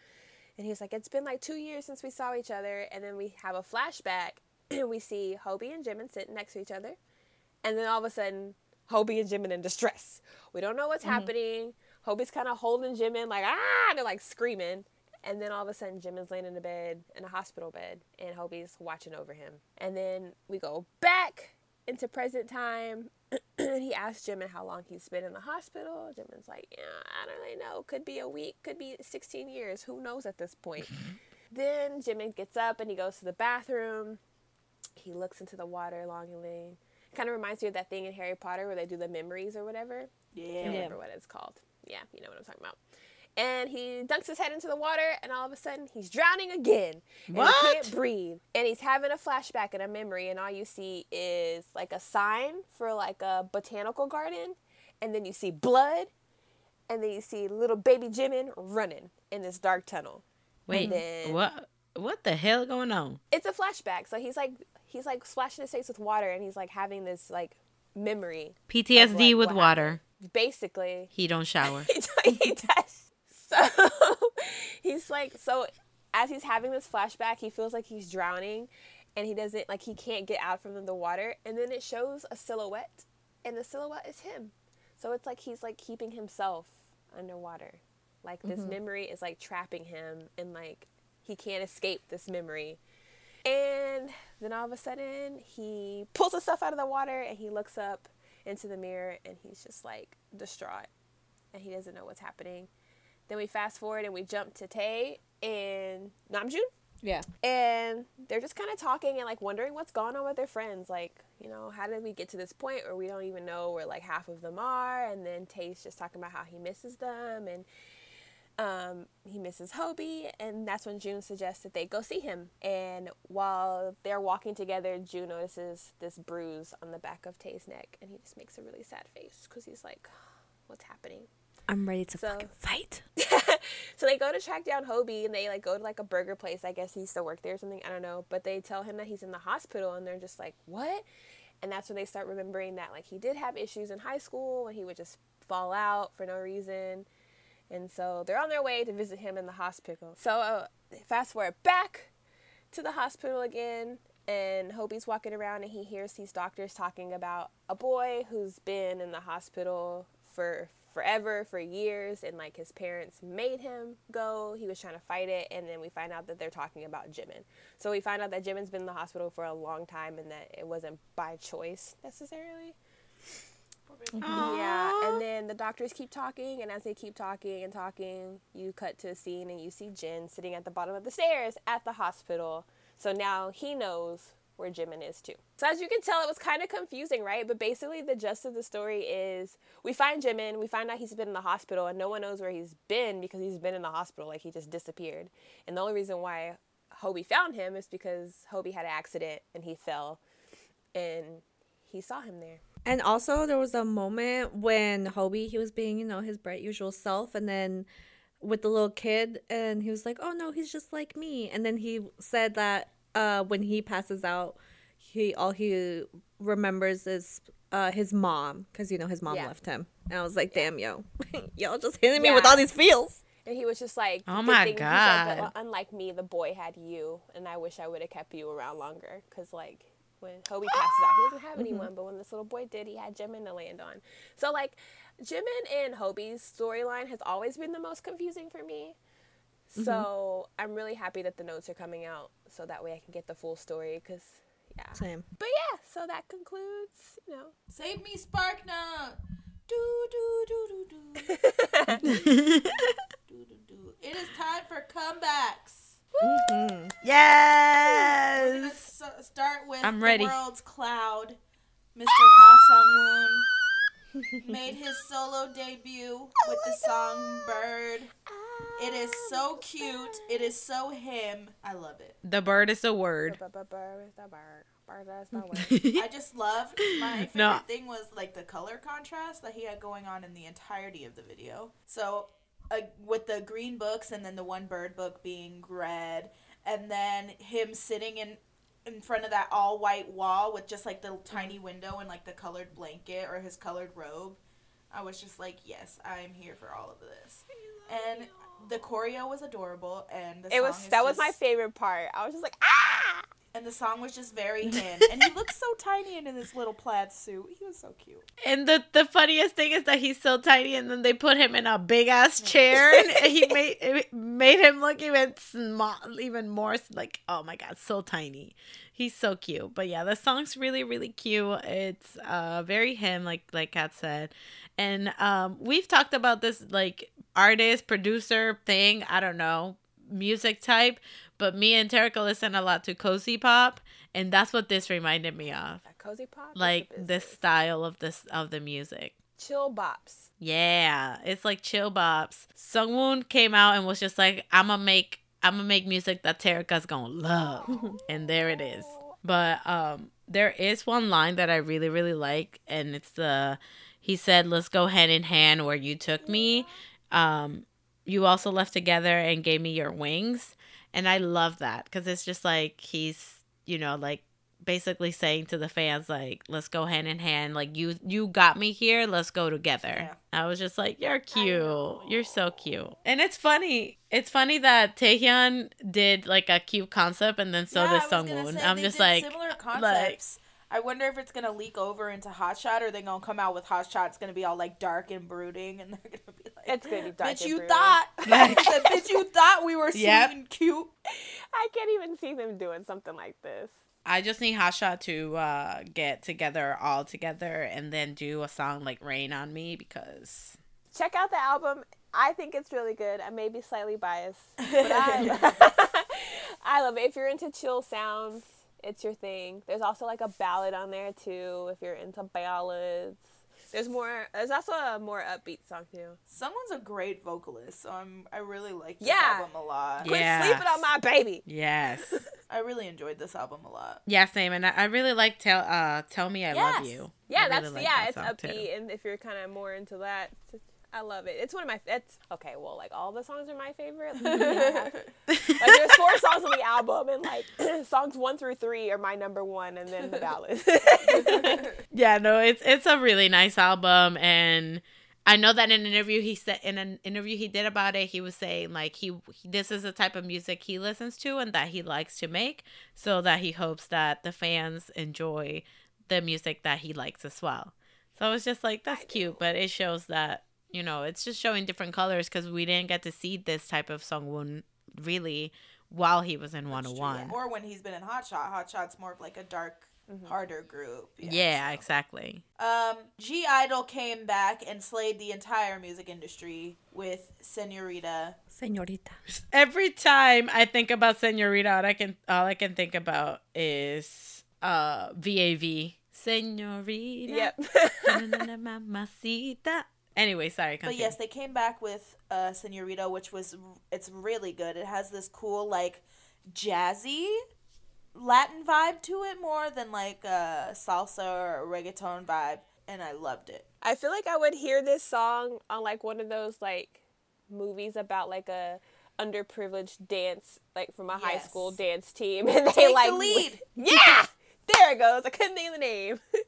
And he was like it's been like two years since we saw each other and then we have a flashback and we see hobi and jimin sitting next to each other and then all of a sudden hobi and jimin in distress. We don't know what's happening. Hobi's kind of holding jimin like ah and they're like screaming. And then all of a sudden, Jimin's laying in a bed, in a hospital bed, and Hobi's watching over him. And then we go back into present time. And he asks Jimin how long he's been in the hospital. Jimin's like, yeah, I don't really know. Could be a week, could be 16 years. Who knows at this point? then Jimin gets up and he goes to the bathroom. He looks into the water longingly. Kind of reminds me of that thing in Harry Potter where they do the memories or whatever. Yeah. I can't remember what it's called. Yeah, you know what I'm talking about. And he dunks his head into the water, and all of a sudden he's drowning again. And What? he can't breathe. And he's having a flashback and a memory, and all you see is like a sign for like a botanical garden, and then you see blood, and then you see little baby Jimin running in this dark tunnel. wait, then- what? What the hell going on? It's a flashback, so he's like he's like splashing his face with water, and he's like having this like memory. PTSD like, with water. Basically, He don't shower. he, he. So he's like, so as he's having this flashback, he feels like he's drowning, and he doesn't like he can't get out from the water, and then it shows a silhouette, and the silhouette is him. So it's like he's like keeping himself underwater, like this mm-hmm. memory is like trapping him, and like he can't escape this memory. And then all of a sudden, he pulls himself out of the water and he looks up into the mirror and he's just like distraught and he doesn't know what's happening. Then we fast forward and we jump to Tay and Namjoon Yeah. and they're just kind of talking and like wondering what's going on with their friends. Like, you know, how did we get to this point where we don't even know where like half of them are? And then Tay's just talking about how he misses them and um, he misses Hobi, and that's when Joon suggests that they go see him. And while they're walking together, Joon notices this bruise on the back of Tay's neck, and he just makes a really sad face because he's like, "What's happening?" I'm ready to So- fucking fight. so they go to track down Hobi and they like go to like a burger place. I guess he used to work there or something. I don't know. But they tell him that he's in the hospital and they're just like, what? And that's when they start remembering that like he did have issues in high school and he would just fall out for no reason. And so they're on their way to visit him in the hospital. So uh, fast forward back to the hospital again. And Hobi's walking around and he hears these doctors talking about a boy who's been in the hospital for forever, for years, and like his parents made him go. He was trying to fight it, and then we find out that they're talking about Jimin. So we find out that Jimin's been in the hospital for a long time and that it wasn't by choice necessarily. Mm-hmm. Yeah, and then the doctors keep talking, and as they keep talking and talking, you cut to a scene and you see Jin sitting at the bottom of the stairs at the hospital. So now he knows where Jimin is too. So as you can tell, it was kind of confusing, right? But basically, the gist of the story is we find Jimin, we find out he's been in the hospital, and no one knows where he's been because he's been in the hospital, like he just disappeared. And the only reason why Hobi found him is because Hobi had an accident and he fell, and he saw him there. And also, there was a moment when Hobi he was being, you know, his bright usual self, and then with the little kid, and he was like, "Oh no, he's just like me." And then he said that uh, when he passes out, he all he remembers is uh, his mom, because you know his mom Yeah. left him. And I was like, "Damn, yo, y'all just hitting me with all these feels." And he was just like, Oh my thing," he said, but, God. unlike me, the boy had you, and I wish I would have kept you around longer. Cause like when Hobi passes out, he doesn't have anyone, but when this little boy did, he had Jimin to land on. So like, Jimin and Hobi's storyline has always been the most confusing for me. Mm-hmm. So I'm really happy that the notes are coming out, so that way I can get the full story. Cause Yeah. Same. But yeah, so that concludes, you know. Save me, Sparknote. Do do do do do do do do. It is time for comebacks. Mm-hmm. We're gonna Yes. s- start with I'm the ready. world's cloud, Mr. Ha Sung Woon. Made his solo debut with the song Bird. It is so cute. It is so him. I love it. The bird is a word. Bird is the bird. Bird is the word. I just loved my favorite No. thing was like the color contrast that he had going on in the entirety of the video. So uh, with the green books and then the one bird book being red and then him sitting in in front of that all white wall with just like the tiny window and like the colored blanket or his colored robe. I was just like, yes, I'm here for all of this. And the choreo was adorable and the It was that was my favorite part. I was just like, ah! And the song was just very him. and he looked so tiny and in this little plaid suit. He was so cute. And the the funniest thing is that he's so tiny, and then they put him in a big ass chair, and he made it made him look even small, even more like oh my god, so tiny. He's so cute. But yeah, the song's really really cute. It's uh very him, like like Kat said, and um we've talked about this like artist producer thing. I don't know music type, but me and Terrica listen a lot to cozy pop, and that's what this reminded me of A cozy pop. like the the style of this of the music. chill bops. Yeah, it's like chill bops. Sungwoon came out and was just like, "I'm gonna make, I'm gonna make music that Terrica's gonna love," and there it is. But um, there is one line that I really really like, and it's the he said, "Let's go hand in hand where you took me." Um, you also left together and gave me your wings, and I love that because it's just like he's, you know, like basically saying to the fans like let's go hand in hand. Like you you got me here. Let's go together. I was just like you're cute. You're so cute. And it's funny it's funny that Taehyun did like a cute concept and then so Yeah, did Sungwoon i'm just like similar like concepts. I wonder if it's gonna leak over into Hot Shot, or they're gonna come out with Hot Shot. It's gonna be all like dark and brooding, and they're gonna be like, It's gonna be dark "Bitch, you brooding." thought, Like- Said, bitch, you thought we were sweet Yep. and cute." I can't even see them doing something like this. I just need Hotshot to uh get together all together and then do a song like Rain on Me because Check out the album. I think it's really good. I may be slightly biased, but I, I love it. If you're into chill sounds, it's your thing. There's also like a ballad on there too. If you're into ballads, there's more. There's also a more upbeat song too. Someone's a great vocalist, so I'm I really like this Yeah. album a lot. Yeah. Quit Yes. sleeping on my baby. yes I really enjoyed this album a lot. yeah same and I, I really like tell uh tell me I love you Yeah, I really that's like yeah. that It's song, too. upbeat, and if you're kind of more into that, I love it. It's one of my. It's okay. Well, like all the songs are my favorite. like there's four songs on the album, and like songs one through three are my number one, and then the ballads. Yeah, no, it's it's a really nice album, and I know that in an interview he said in an interview he did about it, he was saying like he, he this is the type of music he listens to and that he likes to make, so that he hopes that the fans enjoy the music that he likes as well. So I was just like that's cute, but it shows that you know it's just showing different colors because we didn't get to see this type of Sungwoon really while he was in That's true, 101. Or when he's been in Hot Shot. Hot Shot's more of like a dark, harder group. Yeah, so. exactly. Um, (G)I-DLE came back and slayed the entire music industry with Senorita. Senorita. every time I think about Senorita, all I can all I can think about is uh VAV. Senorita. yep. Mamacita. Anyway, sorry. But yes, they came back with uh, Senorita, which was it's really good. It has this cool like jazzy Latin vibe to it more than like a salsa or a reggaeton vibe, and I loved it. I feel like I would hear this song on like one of those like movies about like a underprivileged dance, like from a high school dance team, and they Take like the lead. Yeah, there it goes. I couldn't think of the name.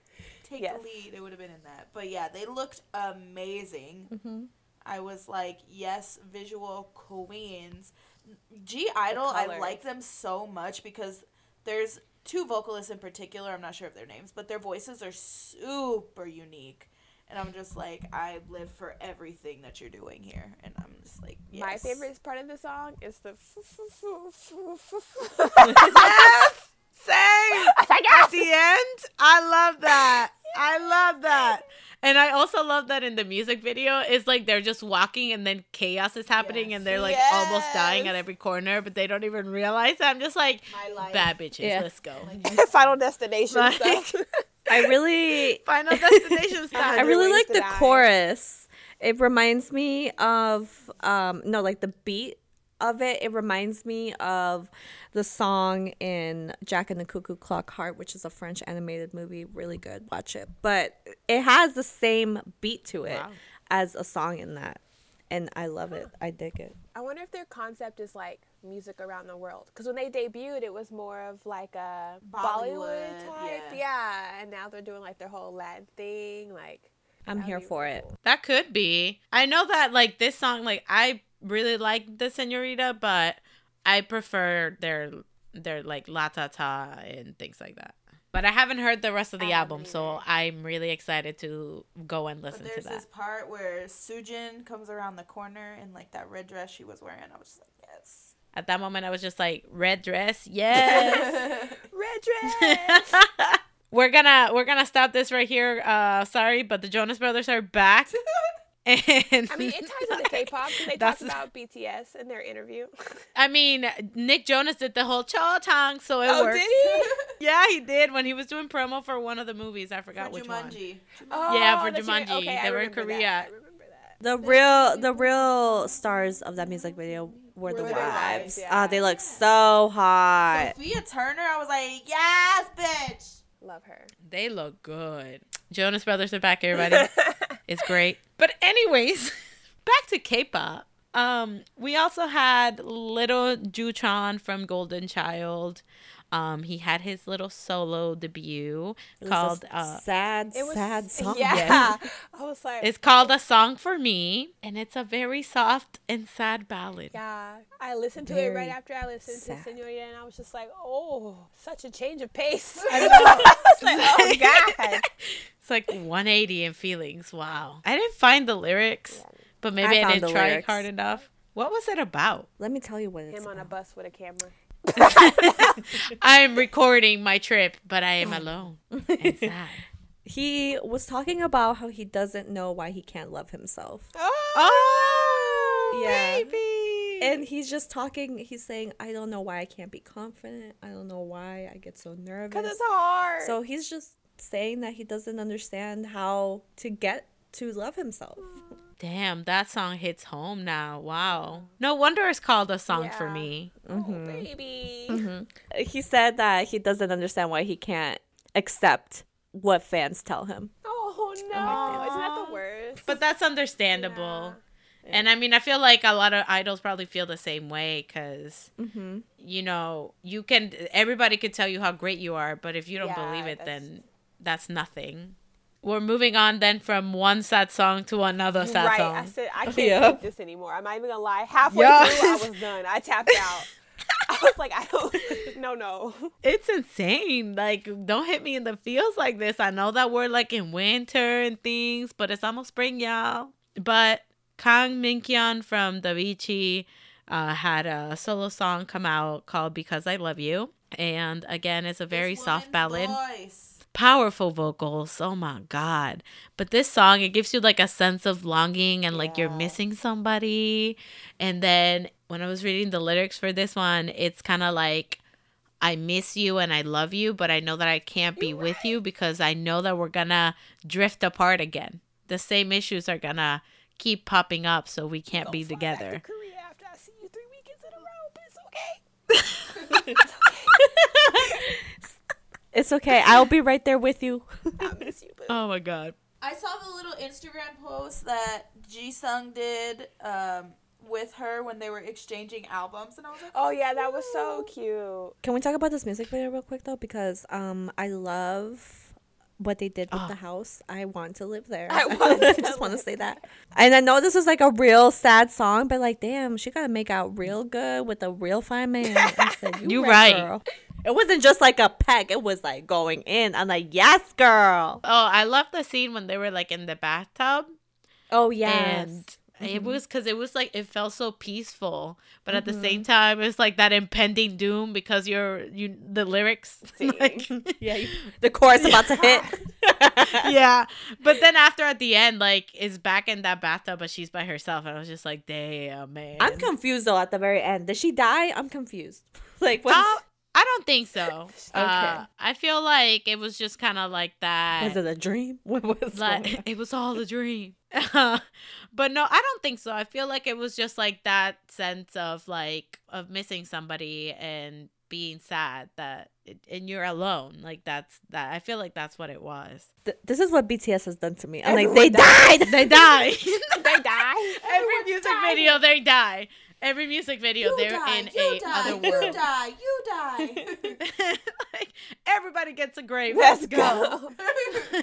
Take Yes. the lead. It would have been in that. But yeah, they looked amazing. Mm-hmm. I was like, yes, visual queens. (G)I-DLE, I like them so much because there's two vocalists in particular. I'm not sure of their names, but their voices are super unique. And I'm just like, I live for everything that you're doing here. And I'm just like, yes. My favorite part of the song is the. Same. like, At the end, I love that. I love that. And I also love that in the music video, it's like they're just walking and then chaos is happening and they're like almost dying at every corner, but they don't even realize it. I'm just like, bad bitches, Yeah. let's go. Final Destination Like- stuff. I really Final destination style. I really like the die. chorus. It reminds me of um no like the beat of it. It reminds me of the song in Jack and the Cuckoo Clock Heart, which is a French animated movie. Really good. Watch it. But it has the same beat to it Wow. as a song in that. And I love it. I dig it. I wonder if their concept is like music around the world. Because when they debuted, it was more of like a Bollywood, Bollywood, type. yeah. Yeah. And now they're doing like their whole Latin thing. Like, I'm that'd here for really it. That could be. I know that like this song, like I really like the Senorita, but I prefer their their like LATATA and things like that. But I haven't heard the rest of the I haven't album, so I'm really excited to go and But listen to that. there's this part where Soojin comes around the corner in like that red dress she was wearing. I was just like, yes. At that moment, I was just like, "Red dress, yes." Red dress. we're gonna we're gonna stop this right here. Uh, sorry, but the Jonas Brothers are back. And I mean, it ties into K-pop because they That's- talked about BTS in their interview. I mean, Nick Jonas did the whole cho tong, so it Oh, worked. did he? Yeah, he did when he was doing promo for one of the movies. I forgot For which one. Jumanji. Yeah, for that's right. Jumanji. Okay, I They were in remember that. Korea. I remember that. The real the real stars of that music video were the Were the wives. wives, Ah, yeah. they look so hot. Sophia Turner, I was like, yes, bitch. Love her. They look good. Jonas Brothers are back, everybody. it's great. But anyways, back to K-pop. Um, we also had little Joochan from Golden Child. Um, he had his little solo debut It was a called uh, sad, It was sad song. Yeah. Yes. I was like, it's called A Song for Me, and it's a very soft and sad ballad. yeah. I listened to it right after I listened sad. to Senorita, and I was just like, oh, such a change of pace. I know. was like, oh god. It's like 180 in feelings. Wow. I didn't find the lyrics, but maybe I I, didn't try lyrics. hard enough. What was it about? Let me tell you what it's Him on a bus with a camera. I'm recording my trip, but I am alone. He was talking about how he doesn't know why he can't love himself. Oh, Yeah. baby. And he's just talking, he's saying, I don't know why I can't be confident. I don't know why I get so nervous. Because nervous. it's hard. So he's just saying that he doesn't understand how to get to love himself. Damn, that song hits home now. Wow. No wonder it's called a song for Yeah. me. oh, baby. He said that he doesn't understand why he can't accept what fans tell him. Oh, no. Isn't that the worst? But that's understandable. And I mean, I feel like a lot of idols probably feel the same way because, Mm-hmm. you know, you can, everybody could tell you how great you are, but if you don't Yeah, believe it, that's- then that's nothing. We're moving on then from one sad song to another sad right. song. I said, I can't Yeah. take this anymore. I'm not even going to lie. Halfway Yes. through, I was done. I tapped out. I was like, I don't, no, no. it's insane. Like, don't hit me in the feels like this. I know that we're like in winter and things, but it's almost spring, y'all. But Kang Minkyung from Davichi uh, had a solo song come out called "Because I Love You," and again, it's a very This soft ballad. Voice. Powerful vocals. Oh my god! But this song, it gives you like a sense of longing and like you're missing somebody. And then when I was reading the lyrics for this one, it's kind of like. I miss you and I love you, but I know that I can't be with you because I know that we're gonna drift apart again. The same issues are gonna keep popping up, so we can't be back to together. Korea after I see you three weekends in a row, but it's okay. It's okay. I'll be right there with you. I miss you, but Oh my god. I saw the little Instagram post that Jisung did um, with her when they were exchanging albums, and I was like, oh yeah, that was so cute. Can we talk about this music video real quick though? Because um, I love what they did with Oh. the house. I want to live there. I I, want to just want to say that. And I know this is like a real sad song, but like, damn, she gotta make out real good with a real fine man. I said, you, You right, right. It wasn't just like a peck. It was like going in. I'm like, yes, girl. Oh, I love the scene when they were like in the bathtub Oh yes. and It was because it was like it felt so peaceful, but at the Mm-hmm. same time, it's like that impending doom because you're you the lyrics. like- Yeah, you- the chorus about to hit. yeah, but then after at the end, like is back in that bathtub, but she's by herself, and I was just like, damn man. I'm confused though. At the very end, did she die? I'm confused. Like what? Uh, I don't think so. Uh, Okay. I feel like it was just kind of like that. was it a dream? What was like it was all a dream but no i don't think so i feel like it was just like that sense of like of missing somebody and being sad that it, and you're alone like that's that i feel like that's what it was Th- this is what BTS has done to me. I'm like, they died. they die they die. every music video they die every music video You they're die, in you a die, other you world die, you die. like everybody gets a grave Let's let's go, go.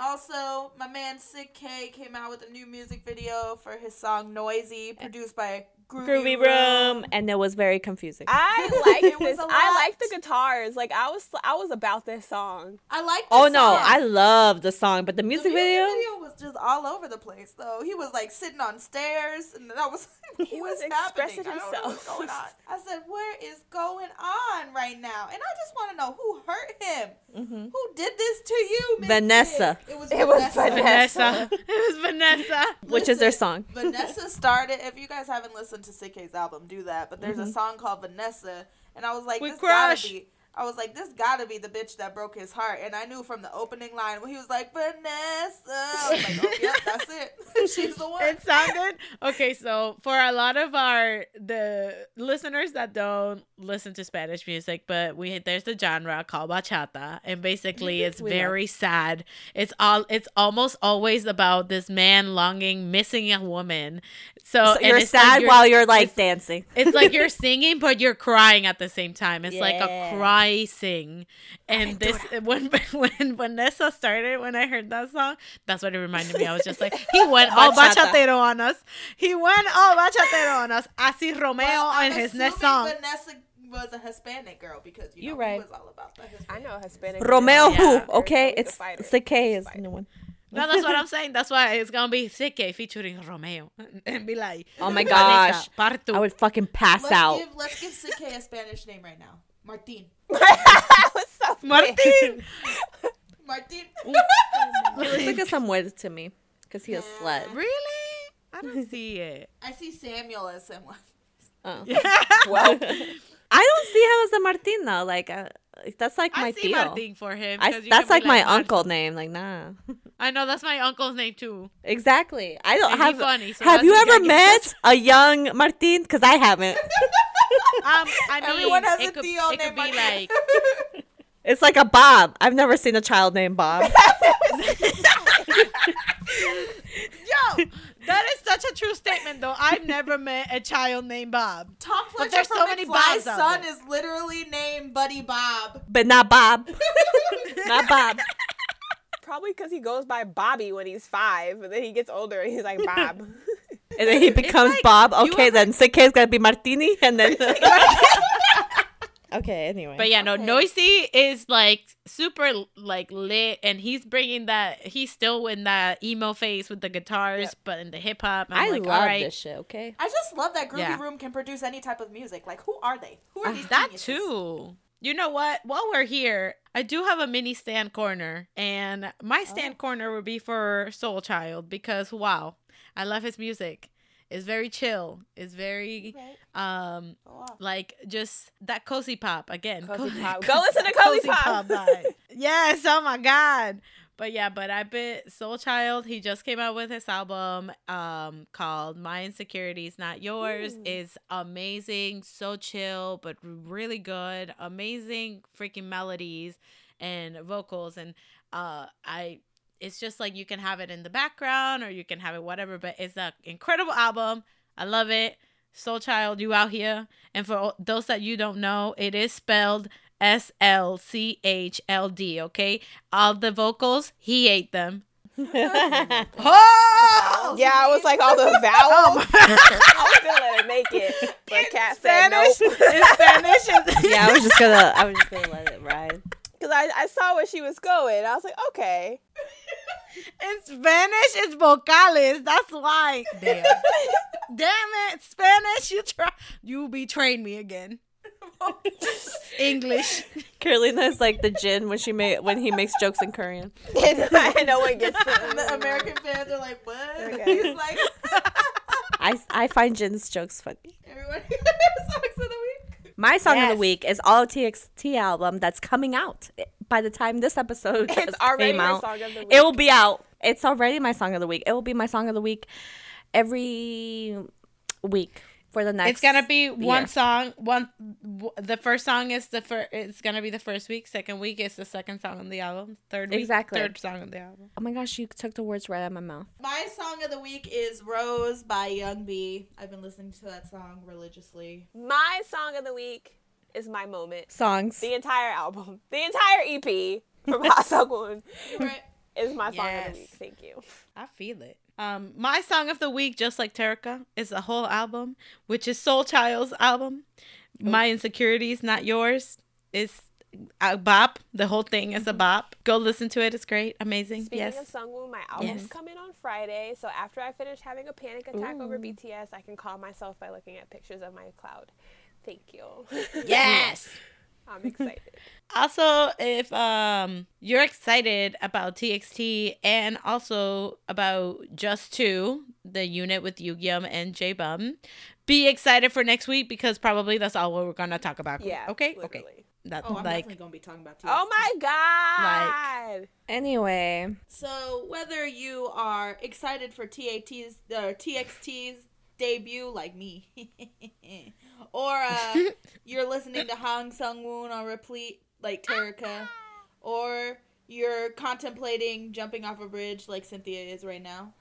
Also, my man Sik-K came out with a new music video for his song "Noisy," produced by Groovy, Groovy room, and it was very confusing. I like It was this. a I lot. like the guitars. Like I was, I was about this song. I like. oh this no. I love the song, but the The music video. was just all over the place, though. He was like sitting on stairs, and that was He "What's was happening? expressing I don't know what's himself. going on." I said, "Where is going on right now?" And I just want to know who hurt him. Mm-hmm. Who did this to you, Mick Vanessa. It was It was Vanessa. vanessa it was vanessa Which is their song. Vanessa started. If you guys haven't listened to Sik-K's album, do that. But there's Mm-hmm. a song called Vanessa, and I was like, We this crush. gotta be. I was like, this gotta be the bitch that broke his heart. And I knew from the opening line when he was like, Vanessa. I was like, oh, yep, that's it. She's the one. it sounded okay so for a lot of our the listeners that don't listen to spanish music but we there's the genre called bachata and basically it's very sad it's all it's almost always about this man longing missing a woman so, So you're it's like sad while you're like it's- dancing. it's like you're singing but you're crying at the same time it's like a Yeah. Cry sing and this when when vanessa started when i heard that song that's what it reminded me i was just like he went all Bachata. bachatero on us he went all bachatero on us así romeo Well, I'm in his next song Vanessa was a Hispanic girl because you know You're right. was all about the I Hispanic. know Hispanic. Romeo Yeah. who? Okay, He's it's fighter. Sik-K is the new one. no that's what i'm saying that's why it's gonna be Sike featuring romeo and be like Oh my gosh. partu." I would fucking pass Let's out. give let's give Sik-K a Spanish name right now. Martin. That was so martin Martin. He looks like a Samuel to me because he a slut. really i don't see it I see Samuel as someone. Oh. well. I don't see him as a Martin though. Like uh, that's like my I see deal. Martin for him. I, 'cause you that's can like my Martin. uncle name. Like nah. I know that's my uncle's name too. Exactly. I don't And have. funny, so have you ever met a young Martin? Because I haven't. Um, I mean, Everyone has it a could, Theo it could be Martin. like It's like a Bob. I've never seen a child named Bob. Yo, that is such a true statement, though. I've never met a child named Bob. Tom But Fletcher there's from so many McFly's Bobs out son is literally named Buddy Bob. but not Bob. not Bob. Probably because he goes by Bobby when he's five, and then he gets older and he's like Bob. And then he becomes like, Bob. you Okay, ever- then is gonna be Martini, and then. okay. Anyway. But yeah, no, Okay. Noisy is like super like lit, and he's bringing that. He's still in that emo phase with the guitars, Yep. but in the hip hop. I like, love all right, this shit. Okay. I just love that Groovy Yeah. Room can produce any type of music. Like, who are they? Who are Ah, these that geniuses? too. You know what? While we're here, I do have a mini stand corner, and my stand Oh. corner would be for Soul Child because wow, I love his music. It's very chill. It's very um Oh, like just that cozy pop again. Cozy pop. Go listen to Cozy Pop. vibe. yes, oh my god. But yeah, but I bet Soul Child, he just came out with his album um called My Insecurities Not Yours. It's amazing, so chill, but really good. Amazing freaking melodies and vocals and uh I it's just like you can have it in the background or you can have it whatever, but it's an incredible album. I love it. Soul Child, you out here. And for those that you don't know, it is spelled S L C H L D, okay? All the vocals, he ate them. Oh! yeah, I was like all the vowels. Oh I was gonna let it make it, but Kat said nope. Spanish. In Spanish. is- yeah, I was just gonna. I was just gonna let it ride. Because I, I saw where she was going. I was like, okay. In Spanish, it's vocales. That's why. Damn. Damn it, Spanish! You try. You betrayed me again. English. Carolina is like the Jin when she made when he makes jokes in Korean. and know one gets And the. American fans are like, what? Okay. He's like, I I find Jin's jokes funny. everyone songs of the week. My song of the week is all TXT album that's coming out by the time this episode It's has already came out. song of the week. It will be out. It's already my song of the week. It will be my song of the week every week for the next. it's gonna be one year. song. One. w- The first song is the first. It's gonna be the first week. Second week is the second song on the album. Third week. Exactly. Third song on the album. Oh my gosh, you took the words right out of my mouth. My song of the week is Rose by Young B. I've been listening to that song religiously. My song of the week is my moment. Songs. The entire album, the entire EP from Hot Sung Right? is my song of the week. Thank you. I feel it. Um, my song of the week, just like Terika, is a whole album, which is Soul Child's album. My Insecurities, Not Yours, is a bop. The whole thing is a bop. Go listen to it. It's great. Amazing. Speaking yes. of Sungwoo, my album's Yes. coming on Friday. So after I finish having a panic attack over BTS, I can calm myself by looking at pictures of my cloud. Thank you. yes. I'm excited. Also, if um you're excited about TXT and also about Jus2, the unit with Yugyeom and J Bum, be excited for next week because probably that's all we're gonna talk about. Yeah. Okay. Okay. literally. That's Oh, I'm like definitely gonna be talking about TXT. Oh my god. Like, Anyway, So whether you are excited for TAT's or TXT's debut, like me, or uh, you're listening to Ha Sung Woon on repeat, like Terika, or you're contemplating jumping off a bridge, like Cynthia is right now,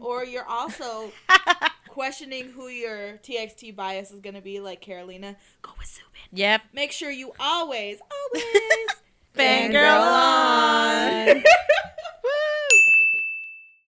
or you're also questioning who your TXT bias is gonna be, like Carolina, go with Soobin. Yep. Make sure you always, always Fangirl on.